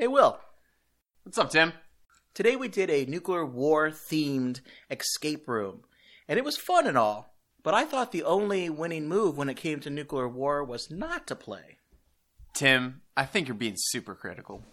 Hey, Will. What's up, Tim? Today we did a nuclear war themed escape room, and it was fun and all, but I thought the only winning move when it came to nuclear war was not to play. Tim, I think you're being super critical.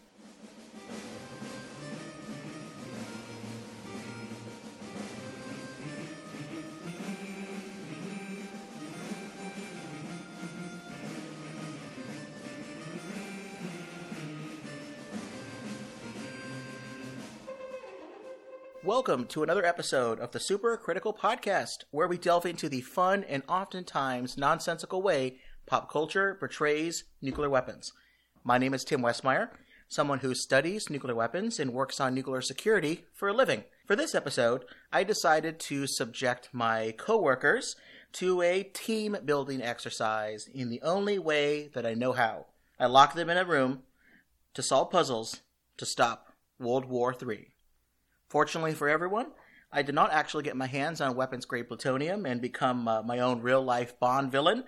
Welcome to another episode of the Super Critical Podcast, where we delve into the fun and oftentimes nonsensical way pop culture portrays nuclear weapons. My name is Tim Westmeyer, someone who studies nuclear weapons and works on nuclear security for a living. For this episode, I decided to subject my coworkers to a team building exercise in the only way that I know how. I locked them in a room to solve puzzles to stop World War III. Fortunately for everyone, I did not actually get my hands on weapons grade plutonium and become uh, my own real life Bond villain.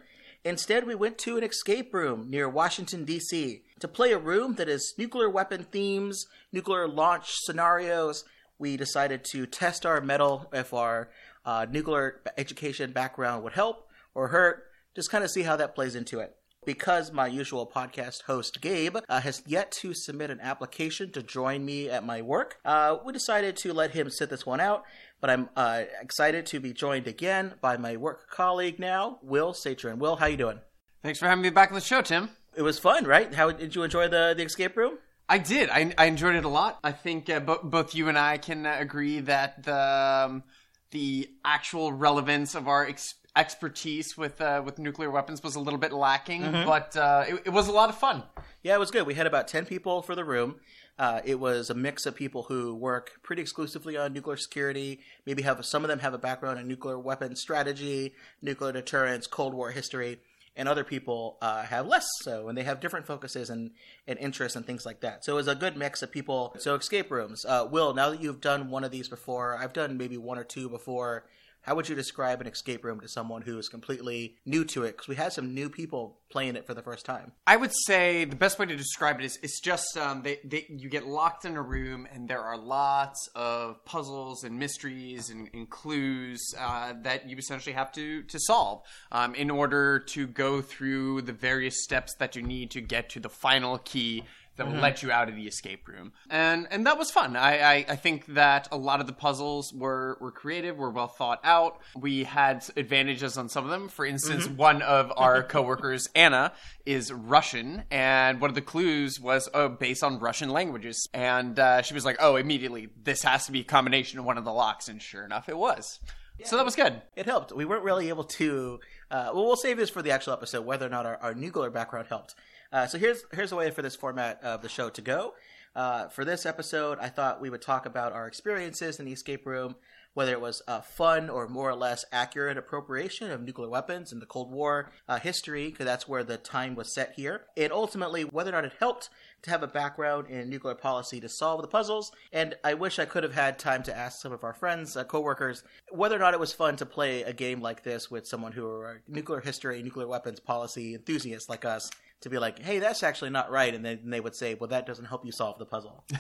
Instead, we went to an escape room near Washington, D.C. to play a room that is nuclear weapon themes, nuclear launch scenarios. We decided to test our mettle if our uh, nuclear education background would help or hurt, just kind of see how that plays into it. Because my usual podcast host, Gabe, uh, has yet to submit an application to join me at my work, uh, we decided to let him sit this one out. But I'm uh, excited to be joined again by my work colleague now, Will Satron. Will, how you doing? Thanks for having me back on the show, Tim. It was fun, right? How did you enjoy the the escape room? I did. I, I enjoyed it a lot. I think uh, bo- both you and I can uh, agree that the um, the actual relevance of our ex- expertise with uh, with nuclear weapons was a little bit lacking, but uh, it, it was a lot of fun. Yeah, it was good. We had about 10 people for the room. Uh, it was a mix of people who work pretty exclusively on nuclear security. Maybe have some of them have a background in nuclear weapons strategy, nuclear deterrence, Cold War history, and other people uh, have less so, and they have different focuses and, and interests and things like that. So it was a good mix of people. So escape rooms. Uh, Will, now that you've done one of these before, I've done maybe one or two before. How would you describe an escape room to someone who is completely new to it? Because we had some new people playing it for the first time. I would say the best way to describe it is it's just um, they, they you get locked in a room and there are lots of puzzles and mysteries and, and clues uh, that you essentially have to to solve um, in order to go through the various steps that you need to get to the final key that will let you out of the escape room. And and that was fun. I, I, I think that a lot of the puzzles were, were creative, were well thought out. We had advantages on some of them. For instance, one of our coworkers, Anna, is Russian, and one of the clues was uh, based on Russian languages. And uh, she was like, "Oh, immediately, this has to be a combination of one of the locks." And sure enough, it was. So that was good. It helped. We weren't really able to. Uh, well, we'll save this for the actual episode, whether or not our, our nuclear background helped. Uh, so here's here's a way for this format of the show to go. Uh, for this episode, I thought we would talk about our experiences in the escape room, whether it was a fun or more or less accurate appropriation of nuclear weapons in the Cold War uh, history, because that's where the time was set here, and ultimately whether or not it helped to have a background in nuclear policy to solve the puzzles. And I wish I could have had time to ask some of our friends, uh, coworkers, whether or not it was fun to play a game like this with someone who are nuclear history, nuclear weapons policy enthusiasts like us, to be like, hey, that's actually not right. And then they would say, well, that doesn't help you solve the puzzle.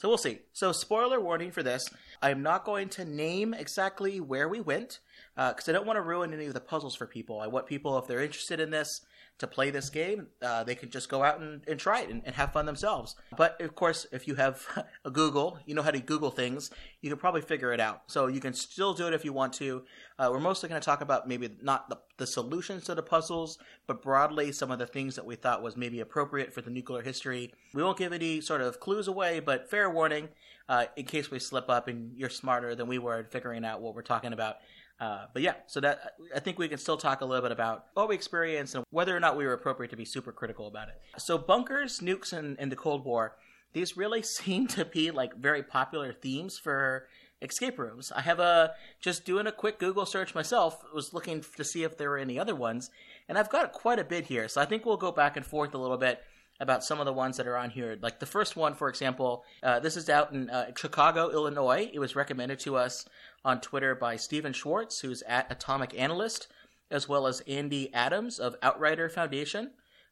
So we'll see. So, spoiler warning for this. I'm not going to name exactly where we went uh, because I don't want to ruin any of the puzzles for people. I want people, if they're interested in this, to play this game, uh, they can just go out and, and try it and, and have fun themselves. But of course, if you have a Google, you know how to Google things, you can probably figure it out. So you can still do it if you want to. Uh, we're mostly going to talk about maybe not the, the solutions to the puzzles, but broadly some of the things that we thought was maybe appropriate for the nuclear history. We won't give any sort of clues away, but fair warning uh, in case we slip up and you're smarter than we were at figuring out what we're talking about. Uh, but yeah, so that I think we can still talk a little bit about what we experienced and whether or not we were appropriate to be super critical about it. So bunkers, nukes, and, and the Cold War, these really seem to be like very popular themes for escape rooms. I have a just doing a quick Google search myself was looking to see if there were any other ones, and I've got quite a bit here. So I think we'll go back and forth a little bit about some of the ones that are on here. Like the first one, for example, uh, this is out in uh, Chicago, Illinois. It was recommended to us on Twitter by Steven Schwartz, who's at Atomic Analyst, as well as Andy Adams of Outrider Foundation.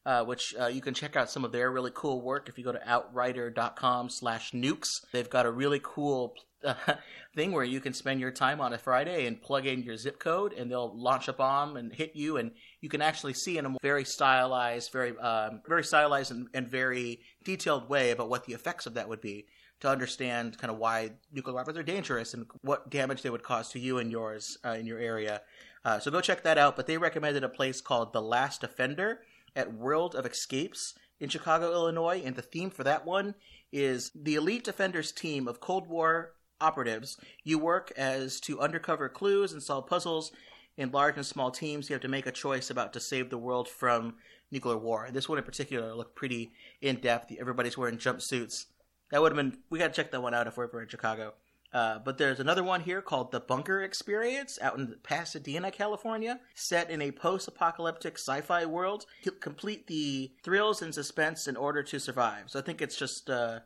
uh, which uh, you can check out some of their really cool work if you go to outrider.com slash nukes. They've got a really cool uh, thing where you can spend your time on a Friday and plug in your zip code, and they'll launch a bomb and hit you, and you can actually see in a very stylized, very um, very stylized and, and very detailed way about what the effects of that would be to understand kind of why nuclear weapons are dangerous and what damage they would cause to you and yours uh, in your area. Uh, so go check that out. But they recommended a place called The Last Defender at World of Escapes in Chicago, Illinois. And the theme for that one is the Elite Defenders team of Cold War operatives. You work as to undercover clues and solve puzzles in large and small teams. You have to make a choice about to save the world from nuclear war. This one in particular looked pretty in depth. Everybody's wearing jumpsuits. That would have been. We got to check that one out if we're in Chicago. Uh, but there's another one here called The Bunker Experience out in Pasadena, California, set in a post apocalyptic sci fi world. Complete the thrills and suspense in order to survive. So I think it's just uh,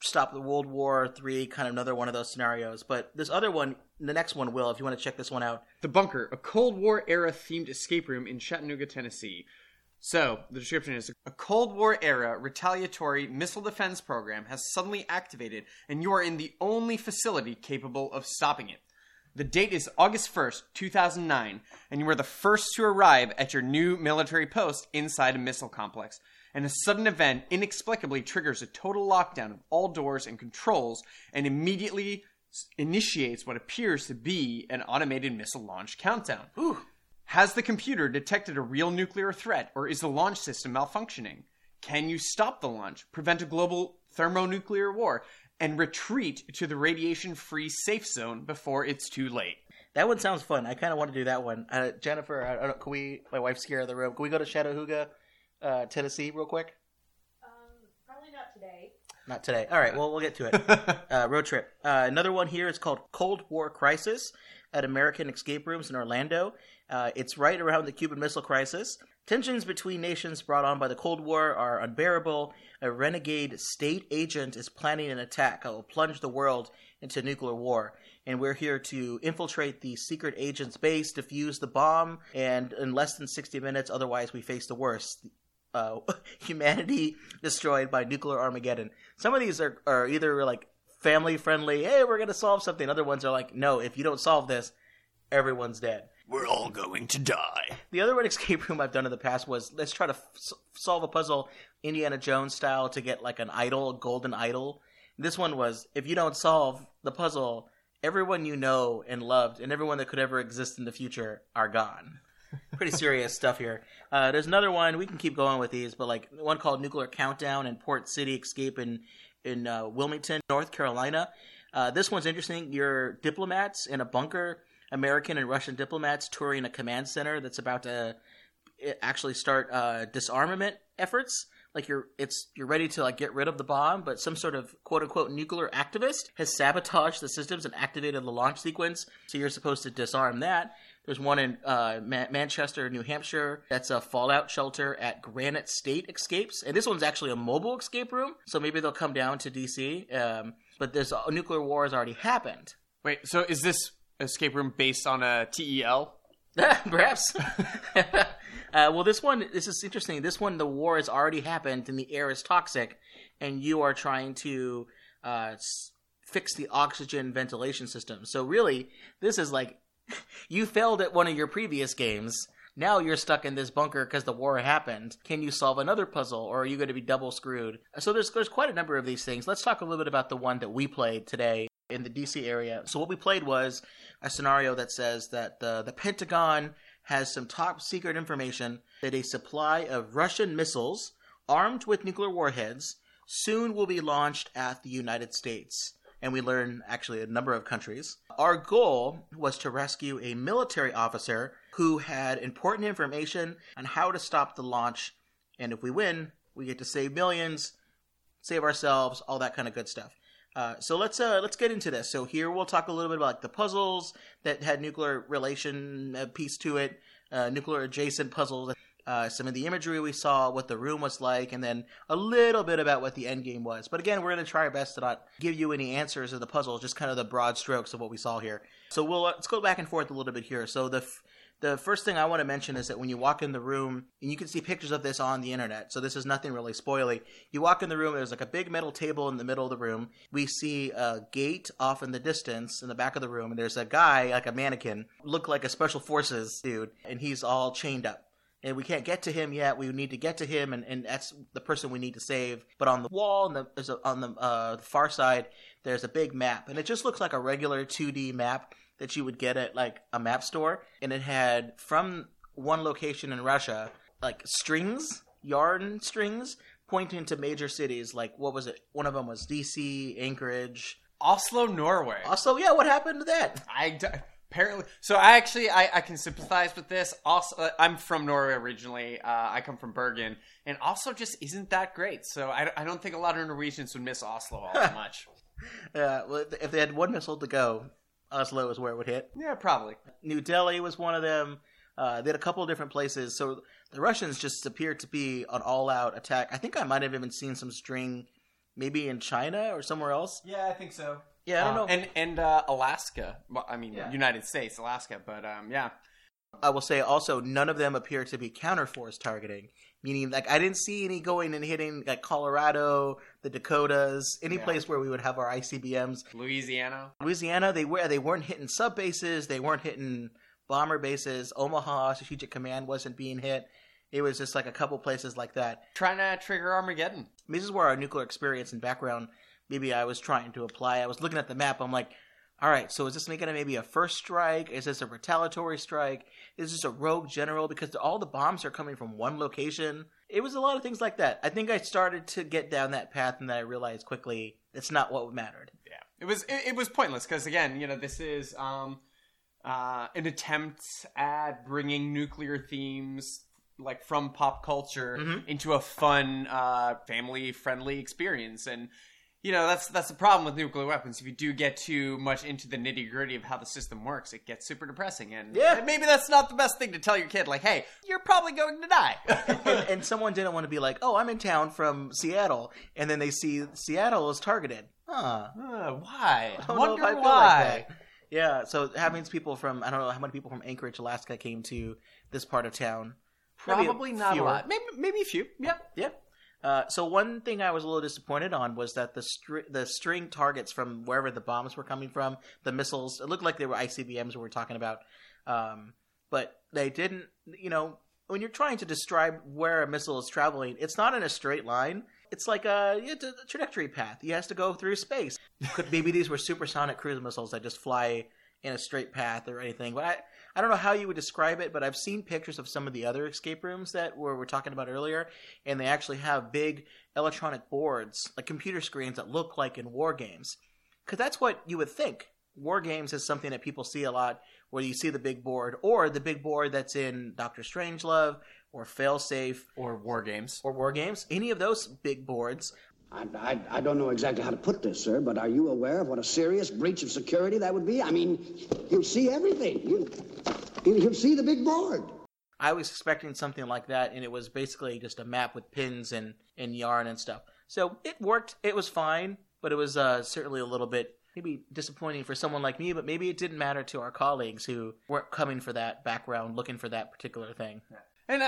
stop the World War Three, kind of another one of those scenarios. But this other one, the next one, will, if you want to check this one out. The Bunker, a Cold War era themed escape room in Chattanooga, Tennessee. So, the description is a Cold War era retaliatory missile defense program has suddenly activated, and you are in the only facility capable of stopping it. The date is August 1st, 2009, and you are the first to arrive at your new military post inside a missile complex. And a sudden event inexplicably triggers a total lockdown of all doors and controls and immediately initiates what appears to be an automated missile launch countdown. Ooh. Has the computer detected a real nuclear threat, or is the launch system malfunctioning? Can you stop the launch, prevent a global thermonuclear war, and retreat to the radiation free safe zone before it's too late? That one sounds fun. I kind of want to do that one. Uh, Jennifer, I, I can we? My wife's here in the room. Can we go to Chattanooga, uh, Tennessee, real quick? Um, probably not today. Not today. All right. Well, we'll get to it. uh, road trip. Uh, another one here is called Cold War Crisis at American Escape Rooms in Orlando. Uh, it's right around the Cuban Missile Crisis. Tensions between nations brought on by the Cold War are unbearable. A renegade state agent is planning an attack that will plunge the world into nuclear war. And we're here to infiltrate the secret agent's base, defuse the bomb, and in less than 60 minutes, otherwise, we face the worst. Uh, humanity destroyed by nuclear Armageddon. Some of these are, are either like family friendly, hey, we're going to solve something. Other ones are like, no, if you don't solve this, everyone's dead. We're all going to die. The other one escape room I've done in the past was let's try to f- solve a puzzle Indiana Jones style to get like an idol, a golden idol. This one was if you don't solve the puzzle, everyone you know and loved and everyone that could ever exist in the future are gone. Pretty serious stuff here. Uh, there's another one we can keep going with these, but like one called Nuclear Countdown and Port City Escape in in uh, Wilmington, North Carolina. Uh, this one's interesting. You're diplomats in a bunker American and Russian diplomats touring a command center that's about to eh, actually start uh, disarmament efforts. Like you're, it's you're ready to like get rid of the bomb, but some sort of quote unquote nuclear activist has sabotaged the systems and activated the launch sequence. So you're supposed to disarm that. There's one in uh, Ma- Manchester, New Hampshire. That's a fallout shelter at Granite State Escapes, and this one's actually a mobile escape room. So maybe they'll come down to DC. Um, but this uh, nuclear war has already happened. Wait, so is this escape room based on a TEL? Perhaps. uh, well, this one, this is interesting. This one, the war has already happened and the air is toxic, and you are trying to uh, s- fix the oxygen ventilation system. So, really, this is like you failed at one of your previous games. Now you're stuck in this bunker because the war happened. Can you solve another puzzle, or are you going to be double screwed? So there's there's quite a number of these things. Let's talk a little bit about the one that we played today in the DC area. So what we played was a scenario that says that the the Pentagon has some top secret information that a supply of Russian missiles armed with nuclear warheads soon will be launched at the United States. And we learn actually a number of countries. Our goal was to rescue a military officer who had important information on how to stop the launch. And if we win, we get to save millions, save ourselves, all that kind of good stuff. Uh, so let's uh, let's get into this. So here we'll talk a little bit about like, the puzzles that had nuclear relation uh, piece to it, uh, nuclear adjacent puzzles, uh, some of the imagery we saw, what the room was like, and then a little bit about what the end game was. But again, we're going to try our best to not give you any answers of the puzzles, just kind of the broad strokes of what we saw here. So we'll uh, let's go back and forth a little bit here. So the f- The first thing I want to mention is that when you walk in the room, and you can see pictures of this on the internet, so this is nothing really spoily. You walk in the room, there's like a big metal table in the middle of the room. We see a gate off in the distance in the back of the room, and there's a guy, like a mannequin, look like a special forces dude, and he's all chained up and we can't get to him yet. We need to get to him, and, and that's the person we need to save. But on the wall, on the, there's a, on the uh, far side, there's a big map, and it just looks like a regular 2D map that you would get at like a map store, and it had from one location in Russia like strings, yarn strings pointing to major cities. Like what was it? One of them was DC, Anchorage, Oslo, Norway. Oslo, yeah, what happened to that? I d- apparently so. I actually I, I can sympathize with this. Also, uh, I'm from Norway originally. Uh, I come from Bergen, and Oslo just isn't that great. So I, I don't think a lot of Norwegians would miss Oslo all that much. Uh, well, if they had one missile to go, Oslo is where it would hit. Yeah, probably. New Delhi was one of them. Uh, they had a couple of different places. So the Russians just appeared to be an all-out attack. I think I might have even seen some string, maybe in China or somewhere else. Yeah, I think so. Yeah, I don't know. And and uh, Alaska. Well, I mean, Yeah. United States, Alaska, but um, yeah. I will say also none of them appear to be counterforce targeting. Meaning, like I didn't see any going and hitting like Colorado, the Dakotas, any Yeah. place where we would have our ICBMs. Louisiana. Louisiana, they were they weren't hitting sub bases, they weren't hitting bomber bases. Omaha Strategic Command wasn't being hit. It was just like a couple places like that. Trying to trigger Armageddon. This is where our nuclear experience and background maybe I was trying to apply. I was looking at the map. I'm like, all right, so is this making it maybe a first strike? Is this a retaliatory strike? Is this a rogue general? Because all the bombs are coming from one location. It was a lot of things like that. I think I started to get down that path, and then I realized quickly it's not what mattered. Yeah, it was it, it was pointless because again, you know, this is um, uh, an attempt at bringing nuclear themes like from pop culture Mhm. into a fun, uh, family friendly experience, and you know that's that's the problem with nuclear weapons. If you do get too much into the nitty gritty of how the system works, it gets super depressing, and Yeah. and maybe that's not the best thing to tell your kid. Like, hey, you're probably going to die. and, and someone didn't want to be like, "Oh, I'm in town from Seattle," and then they see Seattle is targeted. Huh? Uh, why? I Wonder I why. like that. Yeah, so having people from I don't know how many people from Anchorage, Alaska, came to this part of town. Probably not fewer. a lot. Maybe maybe a few. Yeah. Yeah. Uh, so one thing I was a little disappointed on was that the str- the string targets from wherever the bombs were coming from, the missiles, it looked like they were ICBMs we were talking about, um, but they didn't. You know, when you're trying to describe where a missile is traveling, it's not in a straight line. It's like a, it's a trajectory path. He has to go through space. Could maybe these were supersonic cruise missiles that just fly in a straight path or anything. But I, don't know how you would describe it. But I've seen pictures of some of the other escape rooms that we were talking about earlier, and they actually have big electronic boards, like computer screens that look like in war games. Because that's what you would think. War games is something that people see a lot, where you see the big board, or the big board that's in Doctor Strangelove, or Failsafe, Or war games. or War Games. Any of those big boards. I, I, I don't know exactly how to put this, sir, but are you aware of what a serious breach of security that would be? I mean, you'll see everything. You, you'll see the big board. I was expecting something like that, and it was basically just a map with pins and, and yarn and stuff. So it worked. It was fine, but it was uh, certainly a little bit maybe disappointing for someone like me. But maybe it didn't matter to our colleagues who weren't coming for that background, looking for that particular thing. And I,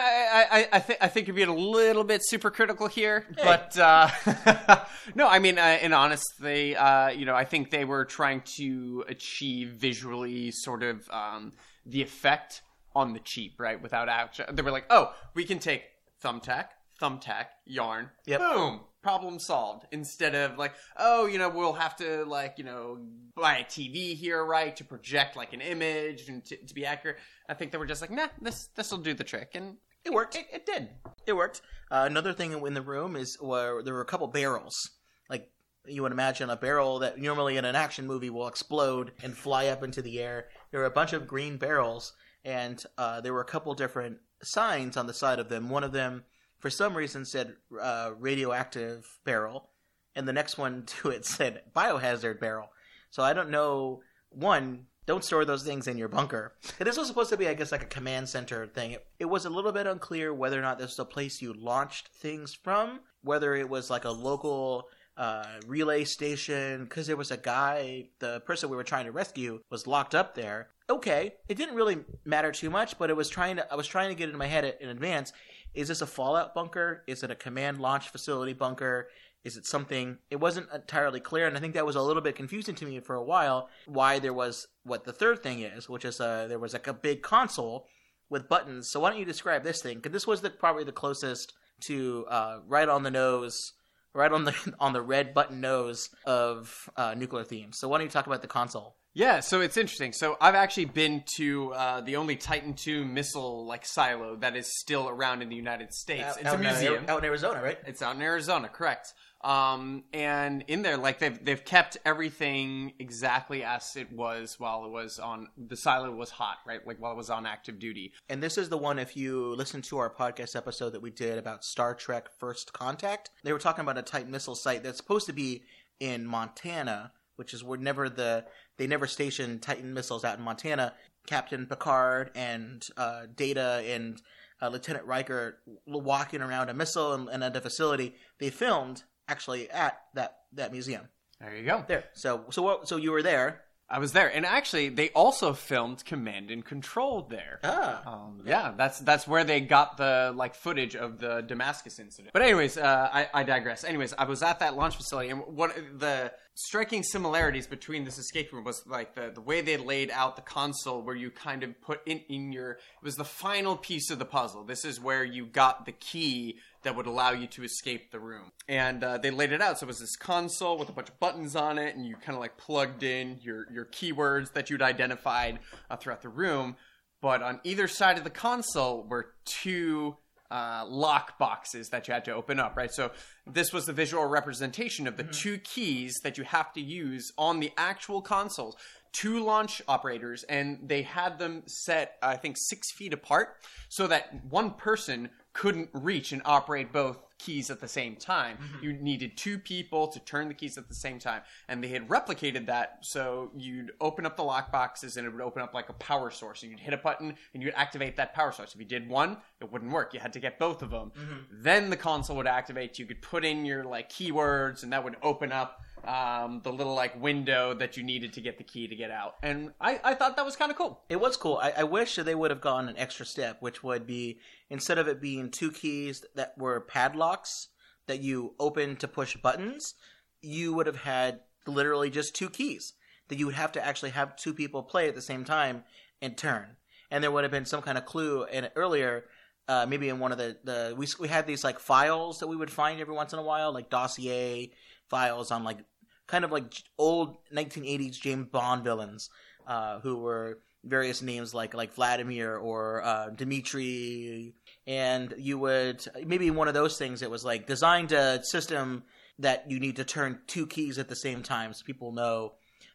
I, I, th- I think you're being a little bit super critical here, but uh, no, I mean, uh, and honestly, uh, you know, I think they were trying to achieve visually sort of um, the effect on the cheap, right? Without actual, they were like, oh, we can take thumbtack, thumbtack, yarn, Yep. boom, problem solved. Instead of like, oh, you know, we'll have to like, you know, buy a TV here, right, to project like an image and to, to be accurate. I think they were just like, nah, this this will do the trick, and It worked. It, it did. It worked. Uh, another thing in the room is where there were a couple barrels. Like you would imagine a barrel that normally in an action movie will explode and fly up into the air. There were a bunch of green barrels, and uh, there were a couple different signs on the side of them. One of them, for some reason, said uh, radioactive barrel, and the next one to it said biohazard barrel. So I don't know. One, don't store those things in your bunker. And this was supposed to be, I guess, like a command center thing. It, it was a little bit unclear whether or not this was a place you launched things from, whether it was like a local uh, relay station, because there was a guy, the person we were trying to rescue was locked up there. okay. It didn't really matter too much, but it was trying to. I was trying to get into my head in advance. Is this a fallout bunker? Is it a command launch facility bunker? Is it something? It wasn't entirely clear, and I think that was a little bit confusing to me for a while. Why there was what the third thing is, which is uh, there was like a big console with buttons. So why don't you describe this thing? Because this was the, probably the closest to uh, right on the nose, right on the on the red button nose of uh, nuclear themes. So why don't you talk about the console? Yeah, so it's interesting. So I've actually been to uh, the only Titan II missile like silo that is still around in the United States. it's a out in, uh, museum. out in Arizona, right? It's out in Arizona, correct? Um, and in there, like they've they've kept everything exactly as it was while it was on the silo was hot, right? Like while it was on active duty. And this is the one, if you listen to our podcast episode that we did about Star Trek First Contact, they were talking about a Titan missile site that's supposed to be in Montana, which is where never the they never stationed Titan missiles out in Montana. Captain Picard and uh, Data and uh, Lieutenant Riker walking around a missile and, and at a facility they filmed actually at that that museum There you go. there. So so what? So you were there. I was there, and actually, they also filmed Command and Control there. Ah. Um, yeah, that's that's where they got the like footage of the Damascus incident. But anyways, uh, I, I digress. Anyways, I was at that launch facility, and what the striking similarities between this escape room was like the the way they laid out the console, where you kind of put in in your it was the final piece of the puzzle. This is where you got the key that would allow you to escape the room. And uh, they laid it out. So it was this console with a bunch of buttons on it, and you kind of like plugged in your, your keywords that you'd identified uh, throughout the room. But on either side of the console were two uh, lock boxes that you had to open up, right? So this was the visual representation of the two keys that you have to use on the actual consoles. Two launch operators, and they had them set, I think, six feet apart so that one person couldn't reach and operate both keys at the same time. You needed two people to turn the keys at the same time. And they had replicated that so you'd open up the lock boxes and it would open up like a power source. And you'd hit a button and you'd activate that power source. If you did one, it wouldn't work. You had to get both of them. Then the console would activate. You could put in your like keywords and that would open up um, the little like window that you needed to get the key to get out. And I, I thought that was kind of cool. It was cool. I, I wish they would have gone an extra step, which would be instead of it being two keys that were padlocks that you open to push buttons, you would have had literally just two keys that you would have to actually have two people play at the same time and turn. And there would have been some kind of clue in earlier. Uh, maybe in one of the, the we we had these like files that we would find every once in a while, like dossier files on like kind of like old 1980s James Bond villains uh, who were various names like like Vladimir or uh, Dmitri, and you would maybe one of those things. It was like designed a system that you need to turn two keys at the same time, so people know.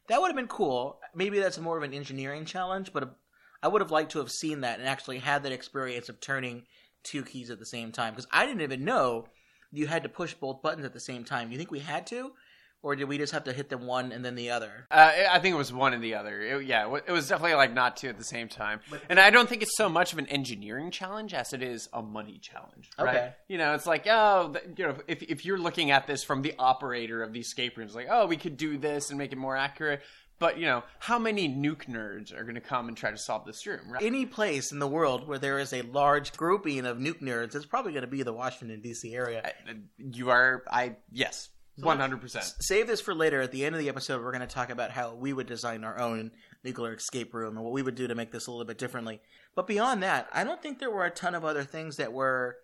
That would have been cool. Maybe that's more of an engineering challenge, but I would have liked to have seen that and actually had that experience of turning two keys at the same time because I didn't even know you had to push both buttons at the same time. You think we had to, or did we just have to hit them one and then the other? Uh, I think it was one and the other. It, yeah, it was definitely like not two at the same time. And I don't think it's so much of an engineering challenge as it is a money challenge. Right? Okay. You know, it's like, oh, you know, if, if you're looking at this from the operator of the escape rooms, like, oh, we could do this and make it more accurate. But, you know, how many nuke nerds are going to come and try to solve this room, right? Any place in the world where there is a large grouping of nuke nerds, it's probably going to be the Washington D.C. area. You are, I, yes, 100%. Save this for later. At the end of the episode, we're going to talk about how we would design our own nuclear escape room and what we would do to make this a little bit differently. But beyond that, I don't think there were a ton of other things that were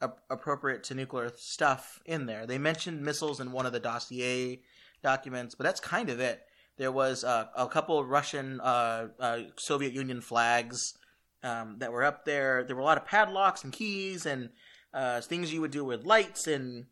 a- appropriate to nuclear stuff in there. They mentioned missiles in one of the dossier documents, but that's kind of it. There was uh, a couple of Russian, uh, uh, Soviet Union flags um, that were up there. There were a lot of padlocks and keys and uh, things you would do with lights and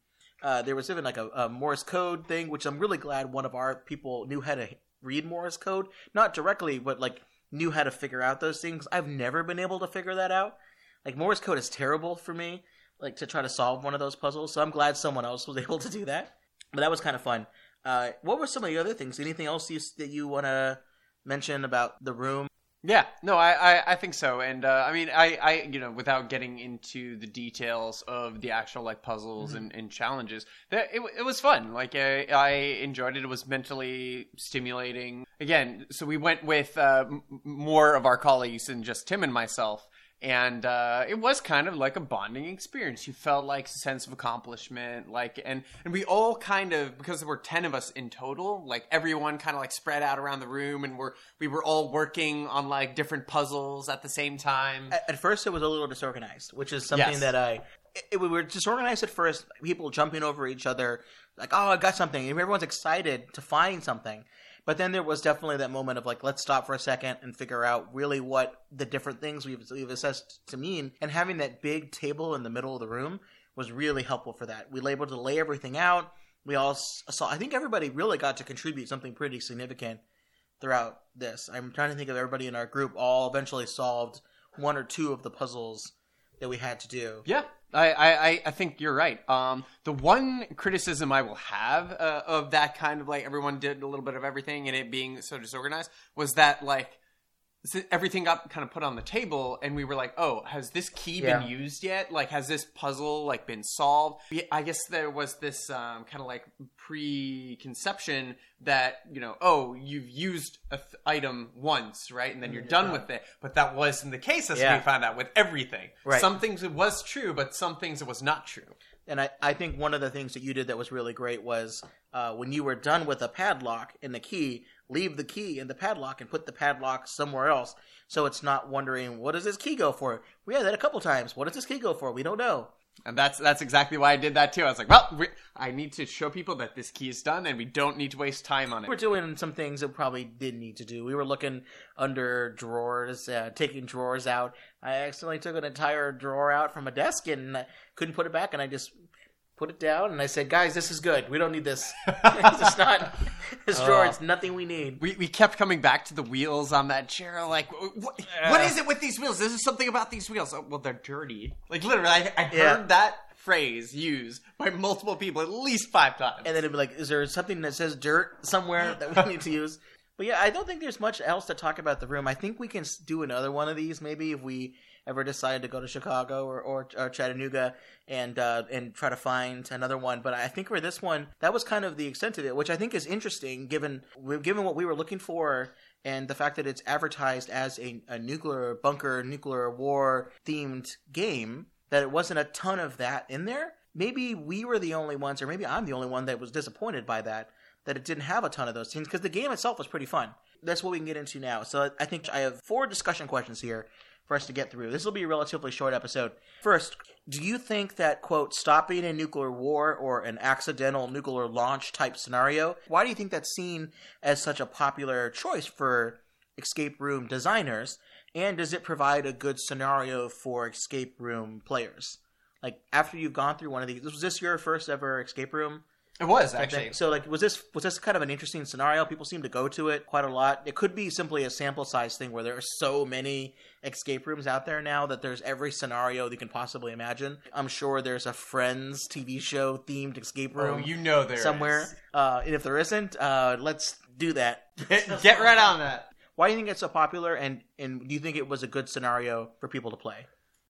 uh, there was even like a, a Morse code thing, which I'm really glad one of our people knew how to read Morse code, not directly, but like knew how to figure out those things. I've never been able to figure that out. Like Morse code is terrible for me, like to try to solve one of those puzzles. So I'm glad someone else was able to do that. But that was kind of fun. Uh, what were some of the other things? Anything else you, that you want to mention about the room? Yeah, no, I, I, I think so, and uh, I mean, I, I, you know, without getting into the details of the actual like puzzles Mm-hmm. and, and challenges, that it, it was fun. Like I, I enjoyed it. It was mentally stimulating. Again, so we went with uh, m- more of our colleagues than just Tim and myself. And uh, it was kind of like a bonding experience. You felt like a sense of accomplishment, like, and and we all kind of because there were ten of us in total, like everyone kind of like spread out around the room, and we're we were all working on like different puzzles at the same time. At, at first, it was a little disorganized, which is something Yes. that I. It, we were disorganized at first. People jumping over each other, like, "Oh, I got something!" And everyone's excited to find something. But then there was definitely that moment of like, let's stop for a second and figure out really what the different things we've, we've assessed to mean. And having that big table in the middle of the room was really helpful for that. We were able to lay everything out. We all saw. I think everybody really got to contribute something pretty significant throughout this. I'm trying to think of everybody in our group all eventually solved one or two of the puzzles that we had to do. Yeah, I, I, I- think you're right. Um, the one criticism I will have uh, of that kind of like everyone did a little bit of everything and it being so disorganized was that like everything got kind of put on the table and we were like, oh, has this key Yeah. been used yet? Like, has this puzzle like been solved? I guess there was this um, kind of like preconception that you know, oh, you've used a th- item once, right, and then you're done with it. But that wasn't the case, as Yeah. we found out with everything. Right. Some things it was true, but some things it was not true. And I, I think one of the things that you did that was really great was uh, when you were done with a padlock and the key, leave the key in the padlock and put the padlock somewhere else. So it's not wondering, what does this key go for? We had that a couple times. What does this key go for? We don't know. And that's that's exactly why I did that too. I was like, well, we, I need to show people that this key is done, and we don't need to waste time on it. we're doing some things that we probably didn't need to do. We were looking under drawers, uh, taking drawers out. I accidentally took an entire drawer out from a desk and couldn't put it back, and I just put it down and I said, "Guys, this is good. We don't need this. it's not this drawer. It's uh, nothing we need." We, we kept coming back to the wheels on that chair. Like, what, what is it with these wheels? This is something about these wheels. Oh, well, they're dirty. Like, literally, I, I heard Yeah. that phrase used by multiple people at least five times. and then it'd be like, "Is there something that says dirt somewhere that we need to use?" But yeah, I don't think there's much else to talk about the room. I think we can s- do another one of these maybe if we ever decided to go to Chicago or, or, or Chattanooga and uh, and try to find another one. But I think for this one, that was kind of the extent of it, which I think is interesting given given what we were looking for and the fact that it's advertised as a, a nuclear bunker, nuclear war themed game. That it wasn't a ton of that in there. Maybe we were the only ones, or maybe I'm the only one that was disappointed by that that it didn't have a ton of those scenes because the game itself was pretty fun. That's what we can get into now. So I think I have four discussion questions here for us to get through. This will be a relatively short episode. First, do you think that, quote, stopping a nuclear war or an accidental nuclear launch type scenario, why do you think that's seen as such a popular choice for escape room designers? And does it provide a good scenario for escape room players? Like, after you've gone through one of these, was this your first ever escape room? It was actually. So like was this was this kind of an interesting scenario? People seem to go to it quite a lot. It could be simply a sample size thing where there are so many escape rooms out there now that there's every scenario you can possibly imagine. I'm sure there's a Friends TV show themed escape Oh, room you know there somewhere. Uh, and if there isn't, uh, let's do that. Get, get right on that. Why do you think it's so popular? And and do you think it was a good scenario for people to play?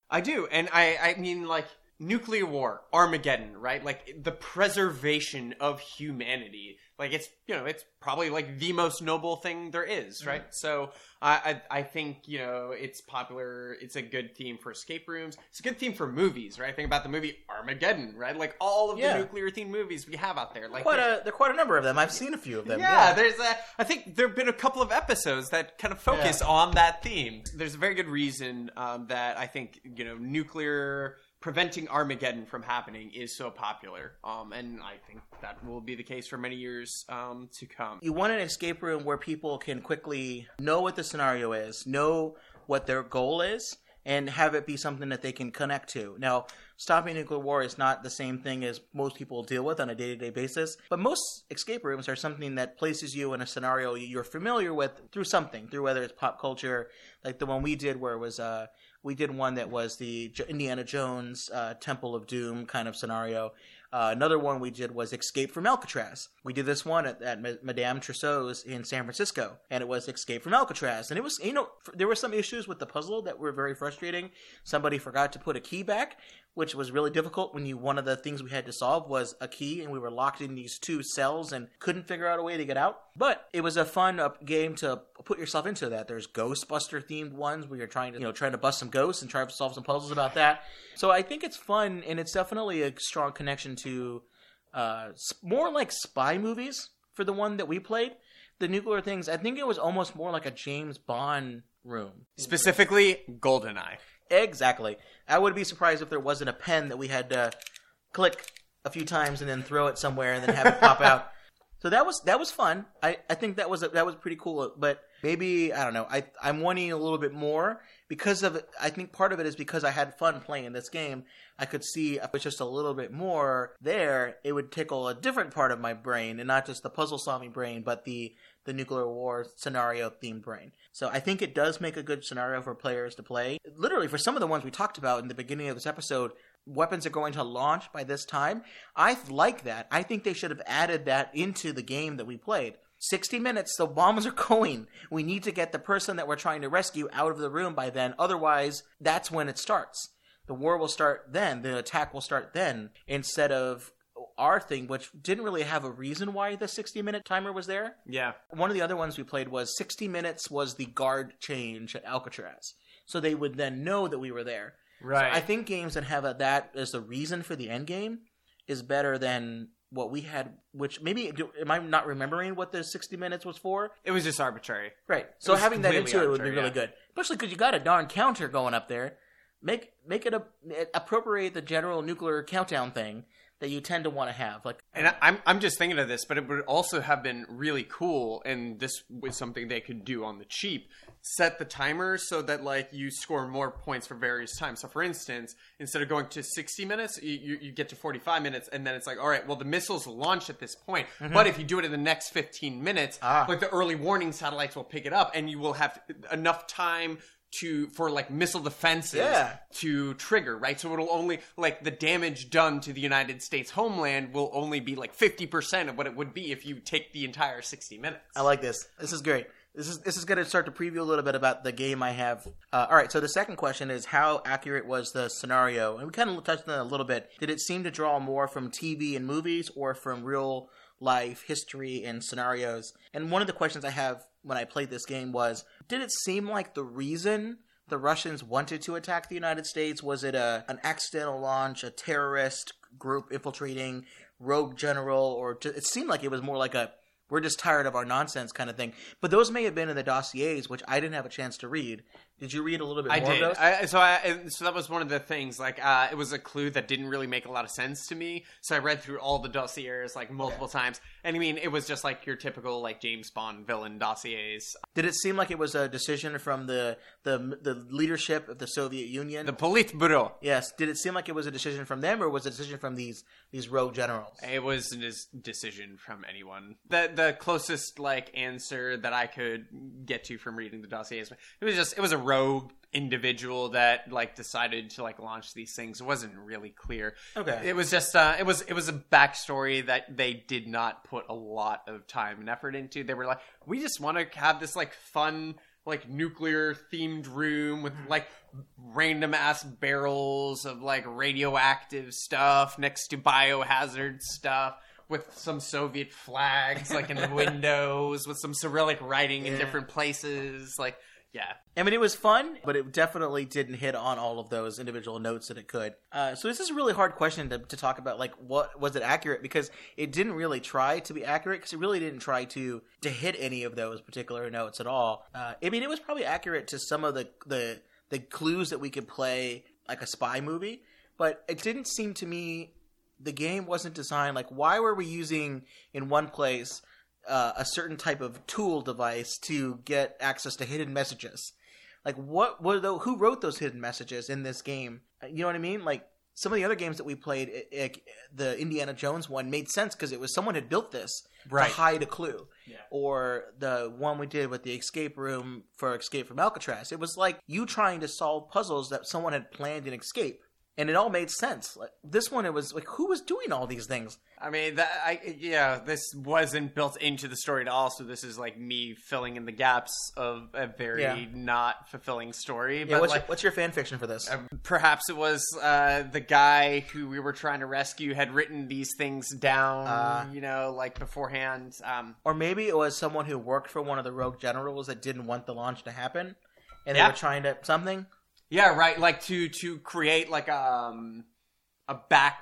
I do, and I I mean like nuclear war, Armageddon, right? Like the preservation of humanity. Like it's you know it's probably like the most noble thing there is, right? So I, I I think you know it's popular. It's a good theme for escape rooms. It's a good theme for movies, right? Think about the movie Armageddon, right? Like all of Yeah. the nuclear themed movies we have out there. Like Quite a there are quite a number of them. I've seen a few of them. yeah, there's a. I think there have been a couple of episodes that kind of focus on that theme. There's a very good reason um, that I think you know nuclear preventing Armageddon from happening is so popular, um, and I think that will be the case for many years um, to come. you want an escape room where people can quickly know what the scenario is, know what their goal is, and have it be something that they can connect to. Now, stopping nuclear war is not the same thing as most people deal with on a day to day basis, but most escape rooms are something that places you in a scenario you're familiar with through something, through whether it's pop culture, like the one we did where it was uh, we did one that was the Indiana Jones uh, Temple of Doom kind of scenario. Uh, another one we did was Escape from Alcatraz. We did this one at, at Madame Tussauds in San Francisco, and it was Escape from Alcatraz. And it was, you know, there were some issues with the puzzle that were very frustrating. Somebody forgot to put a key back, which was really difficult when you, one of the things we had to solve was a key, and we were locked in these two cells and couldn't figure out a way to get out. But it was a fun uh, game to put yourself into that. There's Ghostbuster themed ones where you're trying to, you know, trying to bust some ghosts and try to solve some puzzles about that. So I think it's fun, and it's definitely a strong connection to uh, more like spy movies for the one that we played. The nuclear things, I think it was almost more like a James Bond room. Specifically, Goldeneye. Exactly. I would be surprised if there wasn't a pen that we had to click a few times and then throw it somewhere and then have it pop out. So that was that was fun. I, I think that was a, that was pretty cool. But maybe I don't know. I I'm wanting a little bit more because of. I think part of it is because I had fun playing this game. I could see if it's just a little bit more there, it would tickle a different part of my brain and not just the puzzle solving brain, but the the nuclear war scenario themed brain. So I think it does make a good scenario for players to play. Literally, for some of the ones we talked about in the beginning of this episode, weapons are going to launch by this time. I like that. I think they should have added that into the game that we played. 60 minutes, the bombs are going. We need to get the person that we're trying to rescue out of the room by then. Otherwise, that's when it starts. The war will start then. The attack will start then instead of our thing, which didn't really have a reason why the 60 minute timer was there. Yeah. One of the other ones we played was 60 minutes was the guard change at Alcatraz. So they would then know that we were there. Right. I think games that have a, that as the reason for the end game is better than what we had, which maybe, am I not remembering what the 60 minutes was for? it was just arbitrary. Right. So having that into it would be really yeah. good, especially because you got a darn counter going up there. Make make it a appropriate the general nuclear countdown thing that you tend to want to have. Like, And I'm I'm just thinking of this, but it would also have been really cool, and this was something they could do on the cheap. Set the timer so that like you score more points for various times. So, for instance, instead of going to 60 minutes, you, you, you get to 45 minutes, and then it's like, all right, well, the missiles launch at this point, but if you do it in the next 15 minutes, Mm-hmm. Ah. like the early warning satellites will pick it up, and you will have enough time to for like missile defenses Yeah. to trigger, right? So it'll only like the damage done to the United States homeland will only be like 50% of what it would be if you take the entire 60 minutes. I like this. This is great. This is this is going to start to preview a little bit about the game I have. Uh, all right. So the second question is how accurate was the scenario? And we kind of touched on it a little bit. Did it seem to draw more from TV and movies or from real life history and scenarios? And one of the questions I have when I played this game was, did it seem like the reason the Russians wanted to attack the United States? Was it a an accidental launch, a terrorist group infiltrating, rogue general, or ju- it seemed like it was more like a we're just tired of our nonsense kind of thing. But those may have been in the dossiers, which I didn't have a chance to read. Did you read a little bit I more did. of those? I, so, I, so that was one of the things. Like, uh, it was a clue that didn't really make a lot of sense to me. So I read through all the dossiers like multiple times, and I mean, it was just like your typical like James Bond villain dossiers. Did it seem like it was a decision from the the the leadership of the Soviet Union? The Politburo. yes. Did it seem like it was a decision from them, or was it a decision from these these rogue generals? It was a decision from anyone. The the closest like answer that I could get to from reading the dossiers, it was just it was a rogue individual that like decided to like launch these things. It wasn't really clear. Okay. It was just uh, it was it was a backstory that they did not put a lot of time and effort into. They were like, we just want to have this like fun like nuclear themed room with like random ass barrels of like radioactive stuff next to biohazard stuff with some Soviet flags like in the windows with some Cyrillic writing in Yeah. different places like yeah I mean, it was fun, but it definitely didn't hit on all of those individual notes that it could. Uh, so this is a really hard question to, to talk about. Like, what was it accurate? Because it didn't really try to be accurate. Because it really didn't try to to hit any of those particular notes at all. Uh, I mean, it was probably accurate to some of the the the clues that we could play like a spy movie, but it didn't seem to me the game wasn't designed like why were we using in one place uh, a certain type of tool device to get access to hidden messages? Like what were those who wrote those hidden messages in this game? You know what i mean? Like some of the other games that we played it, it, the indiana jones one made sense because it was someone had built this Right. to hide a clue. Or the one we did with the escape room for escape from alcatraz. It was like you trying to solve puzzles that someone had planned an escape and it all made sense. Like, this one, it was like, who was doing all these things? I mean, that, I yeah, this wasn't built into the story at all. So this is like me filling in the gaps of a very Yeah. not fulfilling story. Yeah, but what's, like, your, what's your fan fiction for this? perhaps it was uh, the guy who we were trying to rescue had written these things down, Uh. you know, like beforehand. Um, Or maybe it was someone who worked for one of the rogue generals that didn't want the launch to happen, and they Yeah. were trying to something. Yeah, right. Like to to create like um a back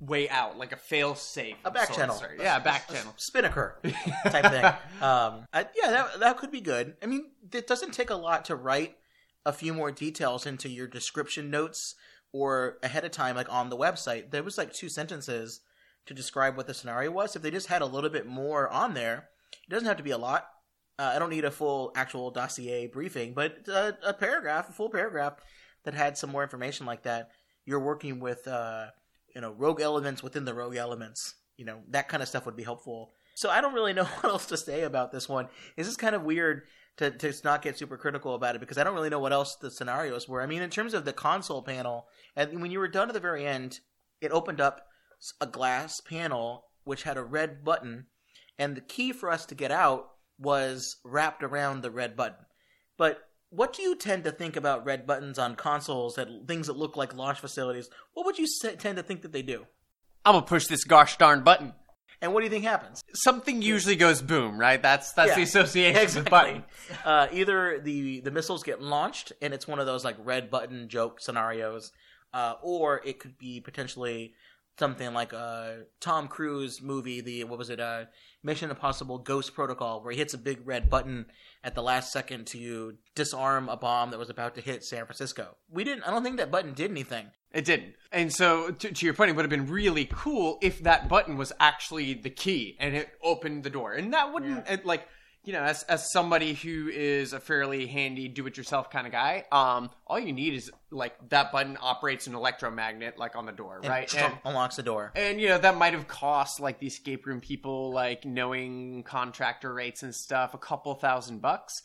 way out, like a fail safe, A back channel. Yeah, a back channel. spinnaker type thing. Um, I, yeah, that that could be good. I mean, it doesn't take a lot to write a few more details into your description notes or ahead of time, like on the website. There was like two sentences to describe what the scenario was. If they just had a little bit more on there, it doesn't have to be a lot. Uh, I don't need a full actual dossier briefing, but uh, a paragraph, a full paragraph that had some more information like that. You're working with, uh, you know, rogue elements within the rogue elements. You know, that kind of stuff would be helpful. So I don't really know what else to say about this one. It's just kind of weird to, to not get super critical about it because I don't really know what else the scenarios were. I mean, in terms of the console panel, and when you were done at the very end, it opened up a glass panel which had a red button, and the key for us to get out was wrapped around the red button. But what do you tend to think about red buttons on consoles that things that look like launch facilities? What would you tend to think that they do? I'm gonna push this gosh darn button. And what do you think happens? Something usually goes boom, right? That's that's Yeah. the association with button. Uh, either the the missiles get launched and it's one of those like red button joke scenarios, uh, or it could be potentially something like a Tom Cruise movie. The what was it? Uh, Mission Impossible: Ghost Protocol, where he hits a big red button at the last second to disarm a bomb that was about to hit San Francisco. We didn't. I don't think that button did anything. It didn't. And so, to, to your point, it would have been really cool if that button was actually the key and it opened the door. And that wouldn't, it, like, you know, as, as somebody who is a fairly handy do it yourself kind of guy, um, all you need is, like, that button operates an electromagnet, like, on the door, right? And, unlocks the door. and, you know, that might have cost, like, the escape room people, like, knowing contractor rates and stuff, a couple thousand bucks.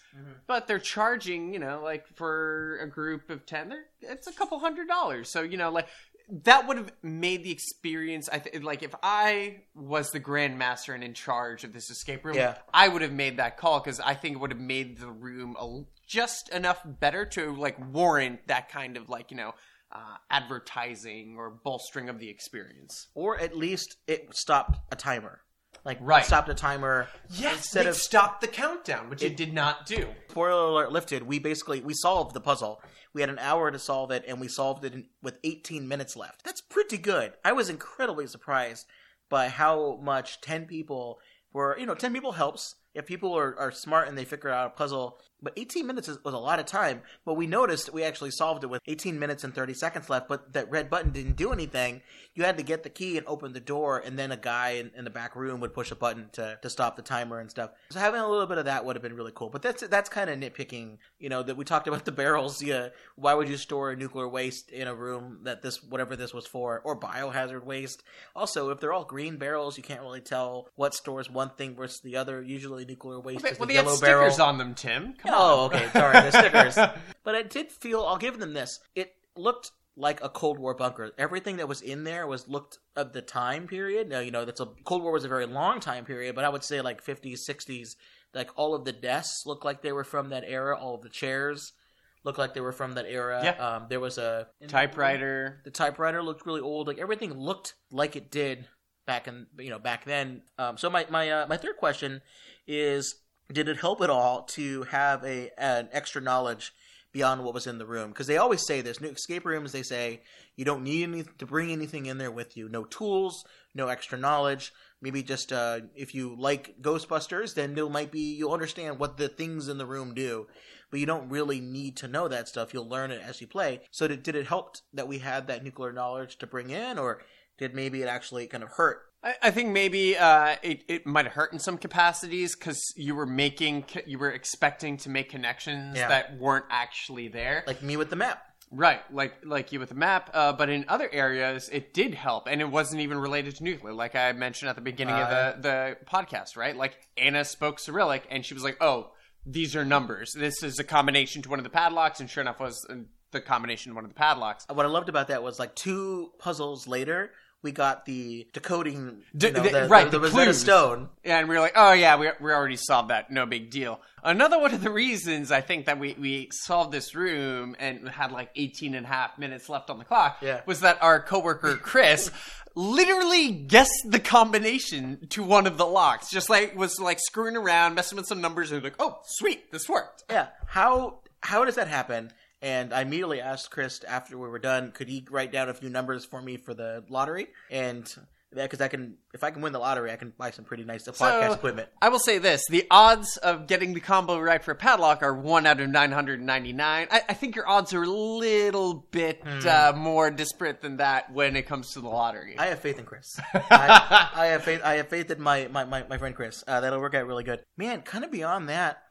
But they're charging, you know, like, for a group of 10, they're, it's a couple hundred dollars. So, you know, like, that would have made the experience. I th- like if I was the grandmaster and in charge of this escape room, Yeah. I would have made that call because I think it would have made the room a, just enough better to like warrant that kind of like you know uh, advertising or bolstering of the experience. or at least it stopped a timer. Like Right. stopped a timer instead of stopped the countdown, which it, did not do. spoiler alert lifted. We basically we solved the puzzle. We had an hour to solve it, and we solved it in, with 18 minutes left. That's pretty good. I was incredibly surprised by how much 10 people were. You know, 10 people helps if people are, are smart and they figure out a puzzle. But 18 minutes is, was a lot of time. But we noticed we actually solved it with 18 minutes and 30 seconds left. But that red button didn't do anything. You had to get the key and open the door, and then a guy in, in the back room would push a button to, to stop the timer and stuff. So having a little bit of that would have been really cool. But that's that's kind of nitpicking. You know that we talked about the barrels. Yeah, why would you store nuclear waste in a room that this whatever this was for, or biohazard waste? Also, if they're all green barrels, you can't really tell what stores one thing versus the other. Usually, nuclear waste is Well, the they had yellow stickers barrel. on them, Tim. Come Oh, okay. Sorry, the stickers. but it did feel. I'll give them this. It looked like a Cold War bunker. Everything that was in there was looked of the time period. Now, you know, that's a Cold War was a very long time period, but I would say like 50s, 60s. Like all of the desks looked like they were from that era. All of the chairs looked like they were from that era. Yeah. Um, there was a Typewriter. the typewriter looked really old. Like everything looked like it did back in you know back then. Um, so my my uh, my third question is: Did it help at all to have a an extra knowledge beyond what was in the room? Because they always say this: new escape rooms. They say you don't need any, to bring anything in there with you. No tools, no extra knowledge. Maybe just uh, if you like Ghostbusters, then there might be you'll understand what the things in the room do but you don't really need to know that stuff. You'll learn it as you play. So did, did it help that we had that nuclear knowledge to bring in, or did maybe it actually kind of hurt? I, I think maybe uh, it, it might have hurt in some capacities because you were making, you were expecting to make connections Yeah. that weren't actually there. Like me with the map. Right, like like you with the map, uh, but in other areas it did help, and it wasn't even related to nuclear. Like I mentioned at the beginning of the the podcast, right? Like Anna spoke Cyrillic, and she was like, "Oh, these are numbers. This is a combination to one of the padlocks," and sure enough, was uh, the combination to one of the padlocks. What I loved about that was like two puzzles later, we got the decoding, D- you know, the- the, right, the, the Rosetta. Stone. And we were like, oh yeah, we, we already solved that. No big deal. Another one of the reasons I think that we, we solved this room and had like 18 and a half minutes left on the clock Yeah. was that our coworker Chris literally guessed the combination to one of the locks. Just like was like screwing around, messing with some numbers and like, oh sweet, this worked. Yeah. How how does that happen? And I immediately asked Chris after we were done, could he write down a few numbers for me for the lottery? And because I can, if I can win the lottery, I can buy some pretty nice podcast So, equipment. I will say this: the odds of getting the combo right for a padlock are one out of nine hundred ninety-nine. I, I think your odds are a little bit uh, more disparate than that when it comes to the lottery. Hmm. I have faith in Chris. I, I have faith. I have faith in my my, my, my friend Chris. Uh, that'll work out really good. Man, kind of beyond that,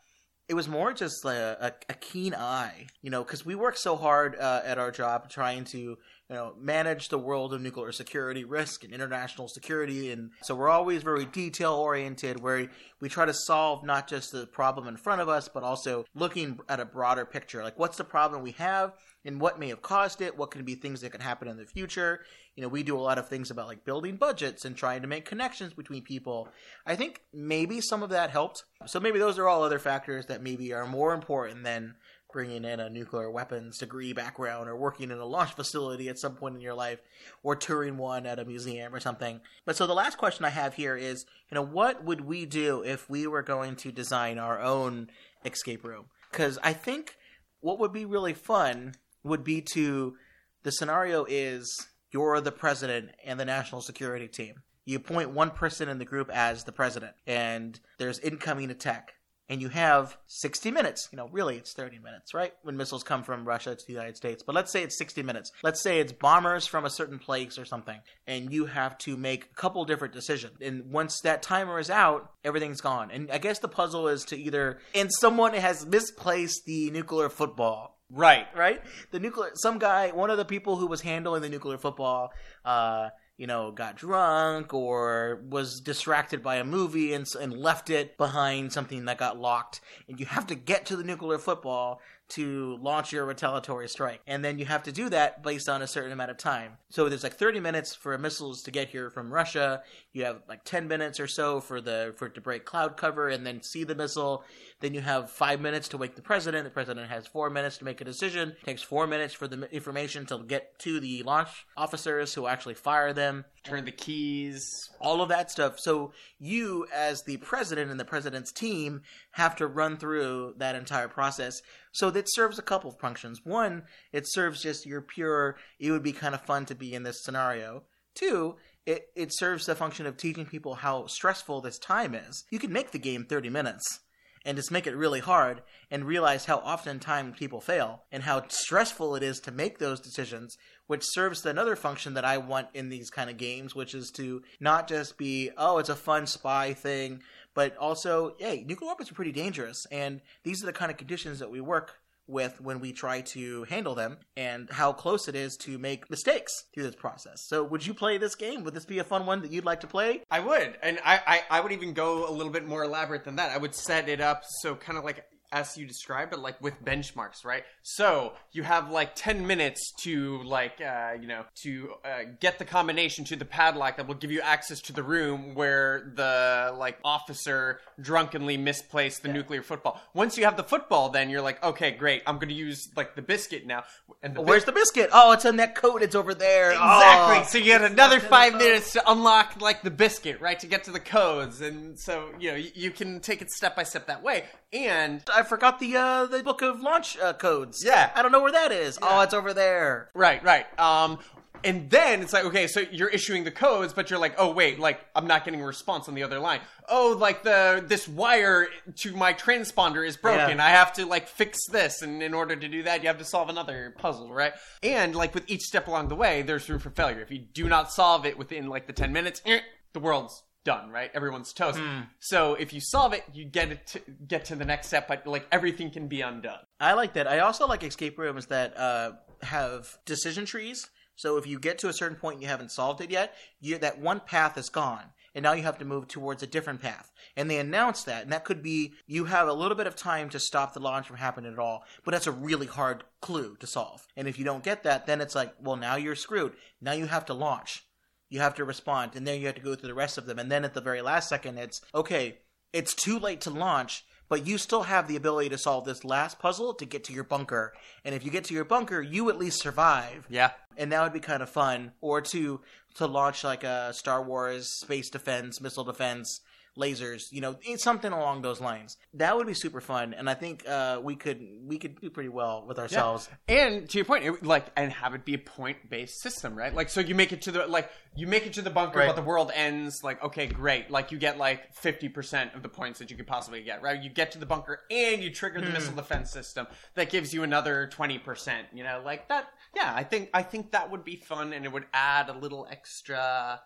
it was more just a, a keen eye, you know, because we work so hard uh, at our job trying to, you know, manage the world of nuclear security risk and international security, and so we're always very detail oriented, where we try to solve not just the problem in front of us, but also looking at a broader picture, like what's the problem we have and what may have caused it, what can be things that can happen in the future. You know, we do a lot of things about like building budgets and trying to make connections between people. I think maybe some of that helped. So maybe those are all other factors that maybe are more important than bringing in a nuclear weapons degree background or working in a launch facility at some point in your life or touring one at a museum or something. But so the last question I have here is, you know, what would we do if we were going to design our own escape room? Cuz I think what would be really fun would be to the scenario is you're the president and the national security team. You appoint one person in the group as the president, and there's incoming attack. And you have 60 minutes. You know, really, it's 30 minutes, right? When missiles come from Russia to the United States. But let's say it's 60 minutes. Let's say it's bombers from a certain place or something. And you have to make a couple different decisions. And once that timer is out, everything's gone. And I guess the puzzle is to either. And someone has misplaced the nuclear football right. right? The nuclear, some guy, one of the people who was handling the nuclear football, uh, you know, got drunk or was distracted by a movie and, and left it behind something that got locked. And you have to get to the nuclear football to launch your retaliatory strike. And then you have to do that based on a certain amount of time. So there's like 30 minutes for missiles to get here from Russia. You have like 10 minutes or so for the for it to break cloud cover and then see the missile. Then you have 5 minutes to wake the president. The president has 4 minutes to make a decision. It takes 4 minutes for the information to get to the launch officers who actually fire them Turn the keys. all of that stuff. So you, as the president and the president's team, have to run through that entire process. So that serves a couple of functions. One, it serves just your pure. It would be kind of fun to be in this scenario. Two, it it serves the function of teaching people how stressful this time is. You can make the game thirty minutes. And just make it really hard and realize how oftentimes people fail and how stressful it is to make those decisions which serves another function that I want in these kind of games, which is to not just be, oh, it's a fun spy thing, but also, hey, nuclear weapons are pretty dangerous, and these are the kind of conditions that we work with when we try to handle them, and how close it is to make mistakes through this process. So, would you play this game? Would this be a fun one that you'd like to play? I would, and I, I, I would even go a little bit more elaborate than that. I would set it up so kind of like as you described, but like with benchmarks, right? So you have like ten minutes to like uh, you know to uh, get the combination to the padlock that will give you access to the room where the like officer drunkenly misplaced the nuclear football. Once you have the football, then you're like, okay, great, I'm going to use like the biscuit now. And the Where's the biscuit? Oh, it's in that coat. It's over there. Exactly. Oh. So you get another five minutes to unlock like the biscuit, right? To get to the codes, and so you know you, you can take it step by step that way. And I forgot the uh, the book of launch uh, codes. Yeah. I don't know where that is. Oh, it's over there. right, right. Um, and then it's like okay, so you're issuing the codes, but you're like, oh wait, like I'm not getting a response on the other line. Oh, like the this wire to my transponder is broken. Yeah. I have to like fix this, and in order to do that, you have to solve another puzzle, right? And like with each step along the way, there's room for failure. If you do not solve it within like the ten minutes, eh, the world's done, right? Everyone's toast. So if you solve it, you get it to get to the next step, but like everything can be undone. I like that. I also like escape rooms that uh, have decision trees. So if you get to a certain point and you haven't solved it yet, you, that one path is gone. and now you have to move towards a different path. And they announce that, and that could be you have a little bit of time to stop the launch from happening at all, but that's a really hard clue to solve. And if you don't get that, then it's like, well, now you're screwed. Now you have to launch. You have to respond, and then you have to go through the rest of them. And then at the very last second, it's okay, it's too late to launch, but you still have the ability to solve this last puzzle to get to your bunker. And if you get to your bunker, you at least survive. Yeah. And that would be kind of fun. Or to to launch like a Star Wars space defense, missile defense, lasers, you know, something along those lines. That would be super fun, and I think uh, we could we could do pretty well with ourselves. And to your point, it, like, and have it be a point based system, right? Like, so you make it to the like you make it to the bunker, Right. but the world ends. Like, okay, great. Like, you get like fifty percent of the points that you could possibly get, right? You get to the bunker and you trigger the missile defense system that gives you another twenty percent. You know, like that. Yeah, I think I think that would be fun, and it would add a little extra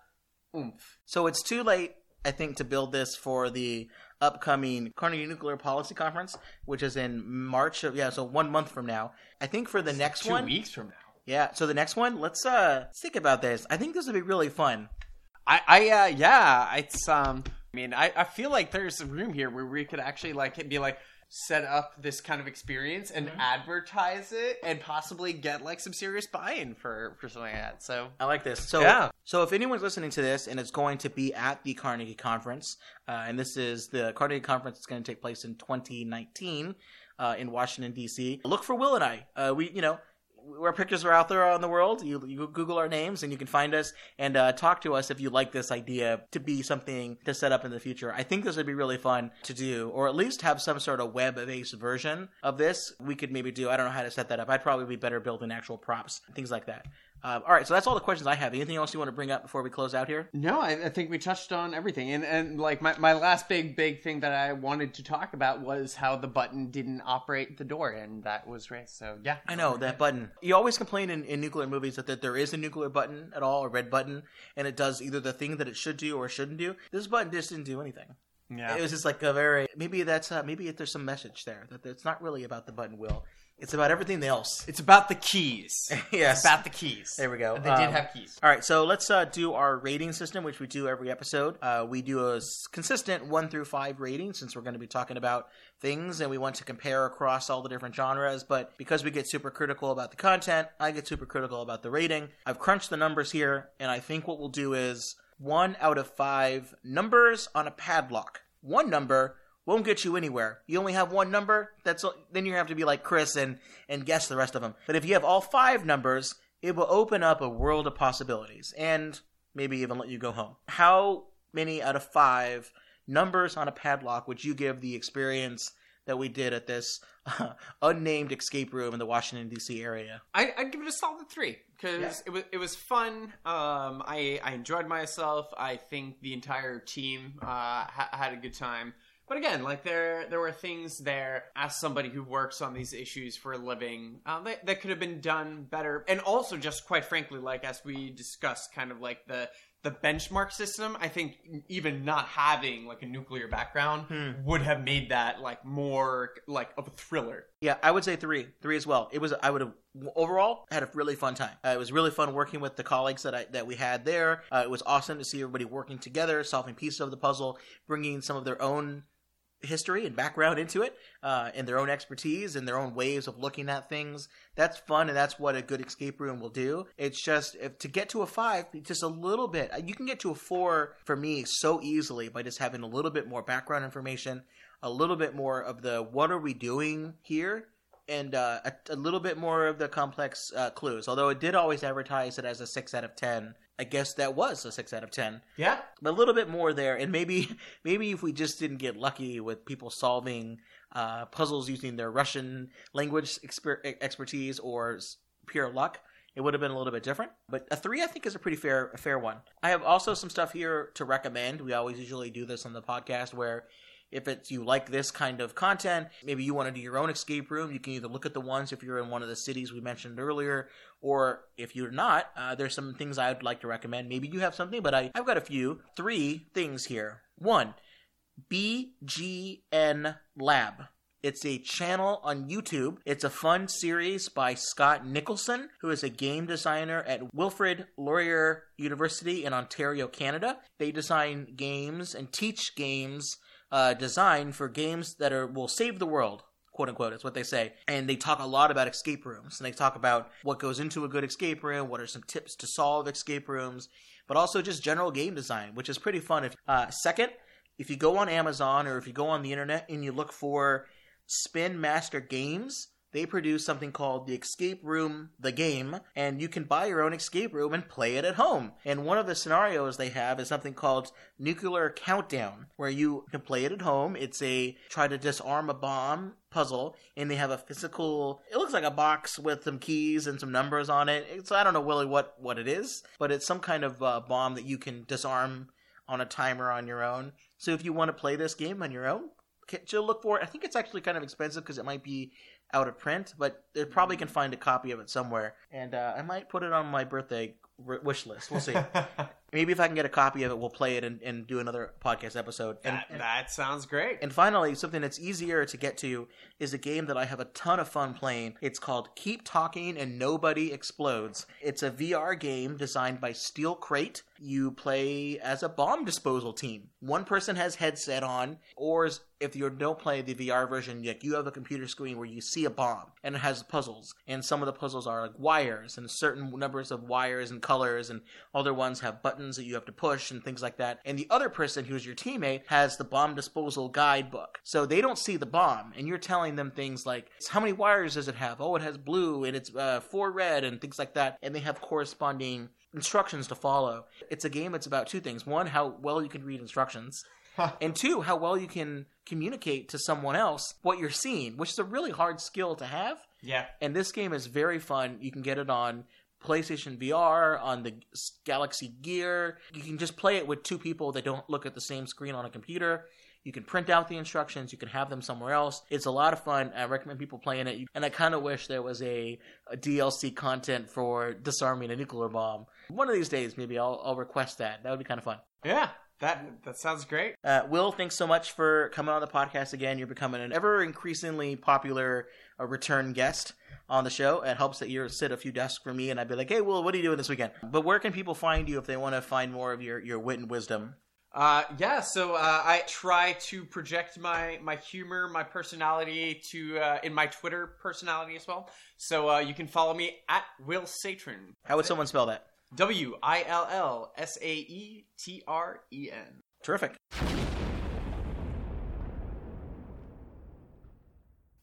oomph. So it's too late, I think, to build this for the upcoming Carnegie Nuclear Policy Conference, which is in March. Of, yeah, so one month from now. I think for the next Two weeks from now. yeah. So the next one, let's uh let's think about this. I think this would be really fun. I, I, uh, yeah, it's, um, I mean, I, I feel like there's room here where we could actually, like, be like, set up this kind of experience and advertise it and possibly get, like, some serious buy-in for, for something like that. So, I like this. So, Yeah. so if anyone's listening to this and it's going to be at the Carnegie Conference, uh, and this is the Carnegie Conference is going to take place in 2019 uh, in Washington D.C. Look for Will and I. Uh, we, you know. Our pictures are out there on the world. You, you Google our names and you can find us and uh, talk to us if you like this idea to be something to set up in the future. I think this would be really fun to do, or at least have some sort of web-based version of this. We could maybe do. I don't know how to set that up. I'd probably be better building actual props, things like that. Um, all right, so that's all the questions I have. Anything else you want to bring up before we close out here? no, I, I think we touched on everything. And, and like, my, my last big, big thing that I wanted to talk about was how the button didn't operate the door, and that was right. So, yeah. I know that button. You always complain in, in nuclear movies that, that there is a nuclear button at all, a red button, and it does either the thing that it should do or shouldn't do. This button just didn't do anything. Yeah. It was just like a very maybe that's uh, maybe if there's some message there that it's not really about the button wheel. It's about everything else. It's about the keys. yes. It's about the keys. There we go. They did Um, have keys. All right, so let's uh, do our rating system, which we do every episode. Uh, we do a consistent one through five rating since we're going to be talking about things and we want to compare across all the different genres. But because we get super critical about the content, I get super critical about the rating. I've crunched the numbers here, and I think what we'll do is one out of five numbers on a padlock. One number won't get you anywhere. You only have one number. That's then you have to be like Chris and and guess the rest of them. But if you have all five numbers, it will open up a world of possibilities and maybe even let you go home. How many out of five numbers on a padlock would you give the experience that we did at this unnamed escape room in the Washington D.C. area? I, I'd give it a solid three because Yeah. it was it was fun. Um, I I enjoyed myself. I think the entire team uh, ha- had a good time. But again, like there there were things there as somebody who works on these issues for a living uh, that, that could have been done better, and also just quite frankly, like as we discussed, kind of like the the benchmark system. I think even not having like a nuclear background would have made that like more like of a thriller. Yeah, I would say three, three as well. It was I would have overall had a really fun time. Uh, it was really fun working with the colleagues that I that we had there. Uh, it was awesome to see everybody working together, solving pieces of the puzzle, bringing some of their own history and background into it, uh, and their own expertise and their own ways of looking at things. That's fun, and that's what a good escape room will do. It's just if to get to a five, just a little bit. You can get to a four for me so easily by just having a little bit more background information, a little bit more of the what are we doing here, and uh, a, a little bit more of the complex uh, clues. Although it did always advertise it as a six out of ten. I guess that was a six out of ten. Yeah, but a little bit more there and maybe maybe if we just didn't get lucky with people solving uh, puzzles using their russian language exper- expertise or s- pure luck it would have been a little bit different. But a three i think is a pretty fair a fair one. I have also some stuff here to recommend. We always usually do this on the podcast where if it's you like this kind of content maybe you want to do your own escape room you can either look at the ones if you're in one of the cities we mentioned earlier or if you're not, uh, there's some things I'd like to recommend. Maybe you have something, but I, I've got a few. Three things here. One, BGN Lab. It's a channel on YouTube. It's a fun series by Scott Nicholson, who is a game designer at Wilfrid Laurier University in Ontario, Canada. They design games and teach games uh, design for games that are will save the world quote unquote is what they say. And they talk a lot about escape rooms. And they talk about what goes into a good escape room what are some tips to solve escape rooms but also just general game design which is pretty fun. If uh, second if you go on amazon or if you go on the internet and you look for spin master games they produce something called the Escape Room the Game, and you can buy your own escape room and play it at home. And one of the scenarios they have is something called Nuclear Countdown, where you can play it at home. It's a try to disarm a bomb puzzle, and they have a physical. It looks like a box with some keys and some numbers on it. It's I don't know really what what it is, but it's some kind of uh, bomb that you can disarm on a timer on your own. So if you want to play this game on your own, to look for it. I think it's actually kind of expensive because it might be out of print, but they probably can find a copy of it somewhere. And uh, I might put it on my birthday wish list. We'll see. Maybe if I can get a copy of it, we'll play it and, and do another podcast episode. And, that, and, that sounds great. and finally, something that's easier to get to is a game that I have a ton of fun playing. It's called Keep Talking and Nobody Explodes. It's a VR game designed by Steel Crate. You play as a bomb disposal team. One person has headset on, or if you don't play the VR version, like you have a computer screen where you see a bomb and it has puzzles, and some of the puzzles are like wires and certain numbers of wires and colors, and other ones have buttons that you have to push and things like that. And the other person who's your teammate has the bomb disposal guidebook, so they don't see the bomb, and you're telling them things like how many wires does it have? Oh, it has blue and it's uh, four red and things like that, and they have corresponding instructions to follow. It's a game that's about two things. One, how well you can read instructions. and two, how well you can communicate to someone else what you're seeing, which is a really hard skill to have. Yeah. And this game is very fun. You can get it on PlayStation VR, on the Galaxy Gear. You can just play it with two people that don't look at the same screen on a computer. You can print out the instructions. You can have them somewhere else. It's a lot of fun. I recommend people playing it. And I kind of wish there was a, a, DLC content for disarming a nuclear bomb. One of these days, maybe I'll, I'll request that. That would be kind of fun. Yeah. That that sounds great. Uh, Will, thanks so much for coming on the podcast again. You're becoming an ever increasingly popular uh, return guest on the show. It helps that you sit a few desks for me, and I'd be like, "Hey, Will, what are you doing this weekend?" But where can people find you if they want to find more of your your wit and wisdom? Uh, yeah, so uh, I try to project my my humor, my personality to uh, in my Twitter personality as well. So uh, you can follow me at Will Saetren. How would someone spell that? W I L L S A E T R E N. Terrific.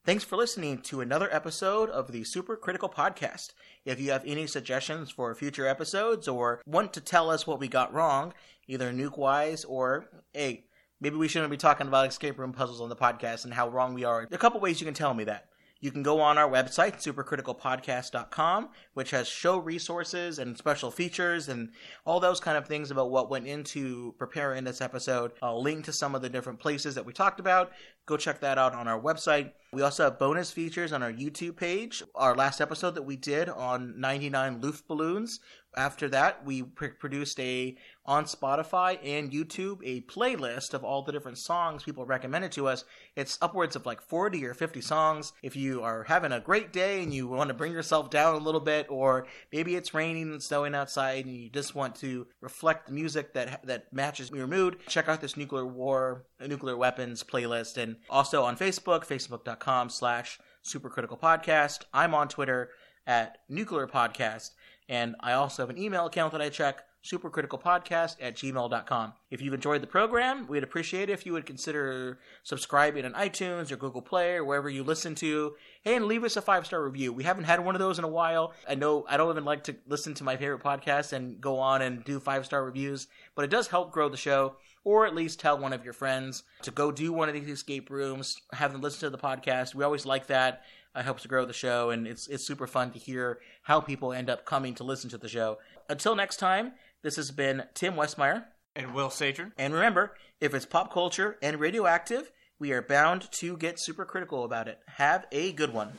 Thanks for listening to another episode of the Super Critical Podcast. If you have any suggestions for future episodes or want to tell us what we got wrong, either nuke wise or, hey, maybe we shouldn't be talking about escape room puzzles on the podcast and how wrong we are, there are a couple ways you can tell me that. You can go on our website, supercriticalpodcast.com, which has show resources and special features and all those kind of things about what went into preparing this episode. I'll link to some of the different places that we talked about. Go check that out on our website. We also have bonus features on our YouTube page. Our last episode that we did on 99 Luftballons. After that, we pr- produced a on Spotify and YouTube a playlist of all the different songs people recommended to us. It's upwards of like 40 or 50 songs. If you are having a great day and you want to bring yourself down a little bit, or maybe it's raining and snowing outside and you just want to reflect the music that that matches your mood, check out this nuclear war, nuclear weapons playlist, and also on Facebook, facebook.com slash supercritical podcast. I'm on Twitter at nuclear podcast. And I also have an email account that I check, supercriticalpodcast at gmail.com. If you've enjoyed the program, we'd appreciate it if you would consider subscribing on iTunes or Google Play or wherever you listen to, and leave us a five star review. We haven't had one of those in a while. I know I don't even like to listen to my favorite podcast and go on and do five star reviews, but it does help grow the show. Or at least tell one of your friends to go do one of these escape rooms, have them listen to the podcast. We always like that. It helps to grow the show, and it's it's super fun to hear how people end up coming to listen to the show. Until next time, this has been Tim Westmyer. And Will Saetren. And remember, if it's pop culture and radioactive, we are bound to get super critical about it. Have a good one.